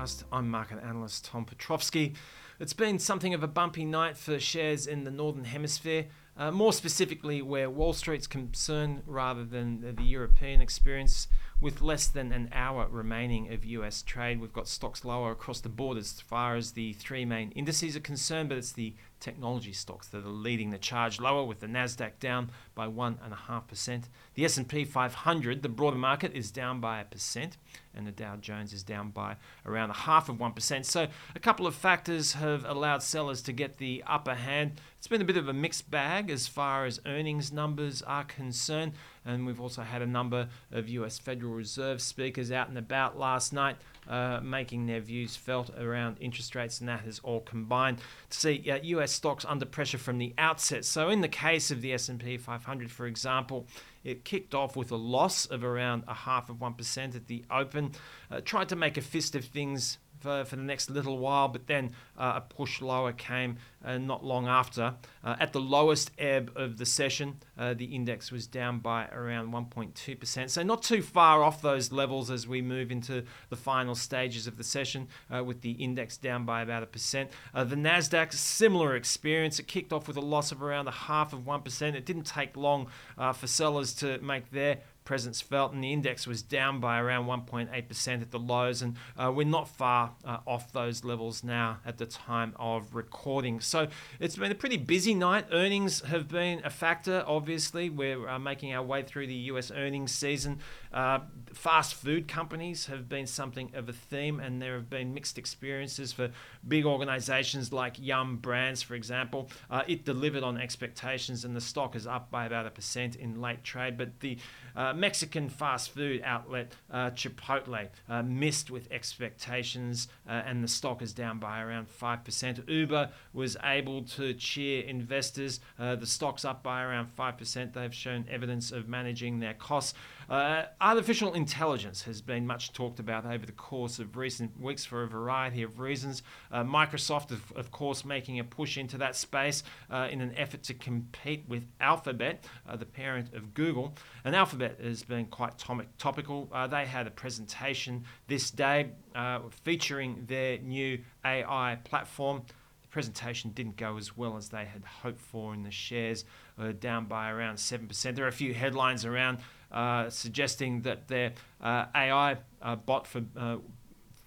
podcast. I'm market analyst Tom Petrovsky. It's been something of a bumpy night for shares in the Northern Hemisphere, uh, more specifically where Wall Street's concerned rather than the European experience. With less than an hour remaining of US trade, we've got stocks lower across the board as far as the three main indices are concerned, but it's the technology stocks that are leading the charge lower with the Nasdaq down by 1.5%. The S&P 500, the broader market, is down by a percent and the Dow Jones is down by around a half of 1%. So a couple of factors have allowed sellers to get the upper hand. It's been a bit of a mixed bag as far as earnings numbers are concerned. And we've also had a number of US Federal Reserve speakers out and about last night uh, making their views felt around interest rates, and that has all combined to see uh, US stocks under pressure from the outset. So, in the case of the S&P 500, for example, it kicked off with a loss of around a half of 1% at the open, uh, tried to make a fist of things for, for the next little while, but then uh, a push lower came uh, not long after. Uh, at the lowest ebb of the session, the index was down by around 1.2%. So, not too far off those levels as we move into the final stages of the session, with the index down by about a percent. The NASDAQ, similar experience. It kicked off with a loss of around a half of 1%. It didn't take long for sellers to make their presence felt, and the index was down by around 1.8% at the lows, and uh, we're not far uh, off those levels now at the time of recording. So it's been a pretty busy night. Earnings have been a factor, obviously. We're uh, making our way through the US earnings season. Uh, fast food companies have been something of a theme, and there have been mixed experiences for big organizations like Yum Brands, for example. Uh, it delivered on expectations, and the stock is up by about a percent in late trade, but the uh, Mexican fast food outlet uh, Chipotle uh, missed with expectations uh, and the stock is down by around 5%. Uber was able to cheer investors. The stock's up by around 5%. They've shown evidence of managing their costs. Uh, artificial intelligence has been much talked about over the course of recent weeks for a variety of reasons. Microsoft, of, of, course, making a push into that space in an effort to compete with Alphabet, the parent of Google. And Alphabet has been quite topical. Uh, they had a presentation this day uh, featuring their new AI platform. Presentation didn't go as well as they had hoped for, and the shares are down by around 7%. There are a few headlines around uh, suggesting that their uh, AI uh, bot for uh,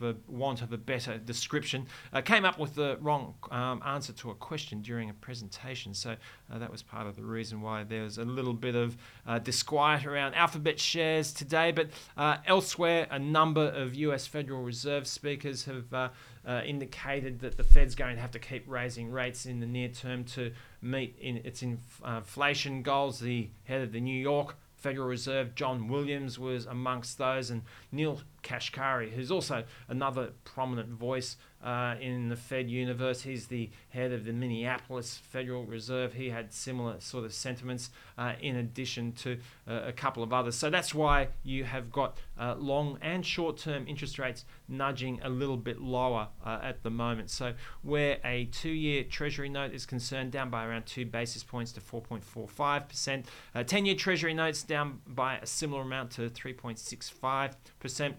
for want of a better description, uh, came up with the wrong um, answer to a question during a presentation. So uh, that was part of the reason why there was a little bit of uh, disquiet around Alphabet shares today. But uh, elsewhere, a number of US Federal Reserve speakers have uh, uh, indicated that the Fed's going to have to keep raising rates in the near term to meet in its inflation goals. The head of the New York Federal Reserve, John Williams, was amongst those, and Neel Kashkari, who's also another prominent voice uh, in the Fed universe. He's the head of the Minneapolis Federal Reserve. He had similar sort of sentiments uh, in addition to uh, a couple of others. So that's why you have got uh, long and short term interest rates nudging a little bit lower uh, at the moment. So where a two year Treasury note is concerned, down by around two basis points to 4.45%. 10 year Treasury notes down by a similar amount to 3.65%.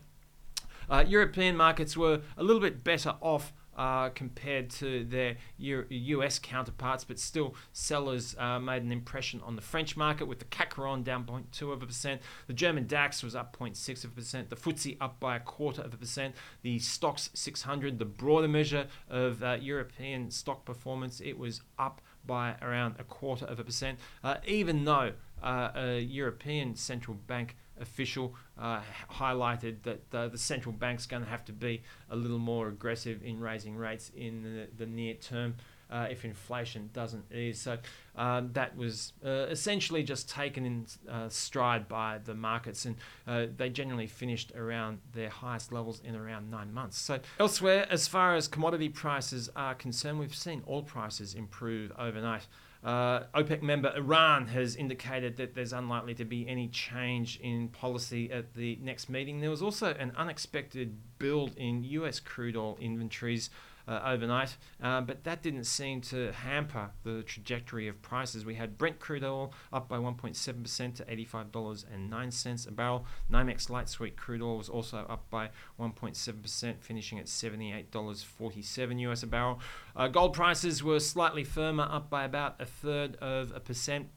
Uh, European markets were a little bit better off uh, compared to their US counterparts, but still sellers uh, made an impression on the French market with the CAC down 0.2 of a percent. The German DAX was up 0.6 of a percent. The FTSE up by a quarter of a percent. The Stoxx 600, the broader measure of uh, European stock performance, it was up by around a quarter of a percent, uh, even though uh, a European central bank official uh, highlighted that uh, the central bank's going to have to be a little more aggressive in raising rates in the, the near term uh, if inflation doesn't ease. So um, that was uh, essentially just taken in uh, stride by the markets, and uh, they generally finished around their highest levels in around nine months. So elsewhere, as far as commodity prices are concerned, we've seen oil prices improve overnight. Uh, OPEC member Iran has indicated that there's unlikely to be any change in policy at the next meeting. There was also an unexpected build in US crude oil inventories uh, overnight, uh, but that didn't seem to hamper the trajectory of prices. We had Brent crude oil up by 1.7% to $85.09 a barrel. NYMEX light sweet crude oil was also up by 1.7%, finishing at $78.47 US a barrel. Uh, gold prices were slightly firmer, up by about a third of a percent.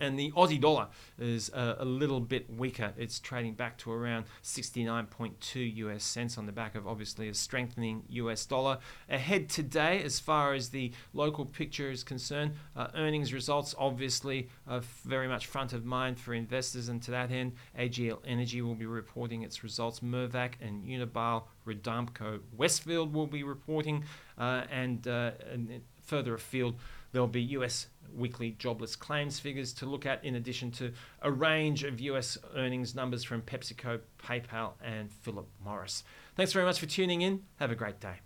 And the Aussie dollar is a, a, little bit weaker. It's trading back to around 69.2 US cents on the back of obviously a strengthening US dollar. Ahead today, as far as the local picture is concerned, uh, earnings results obviously are very much front of mind for investors. And to that end, AGL Energy will be reporting its results. Mirvac and Unibail Rodamco Westfield will be reporting. Uh, and, uh, and further afield, there'll be US weekly jobless claims figures to look at, in addition to a range of US earnings numbers from PepsiCo, PayPal, and Philip Morris. Thanks very much for tuning in. Have a great day.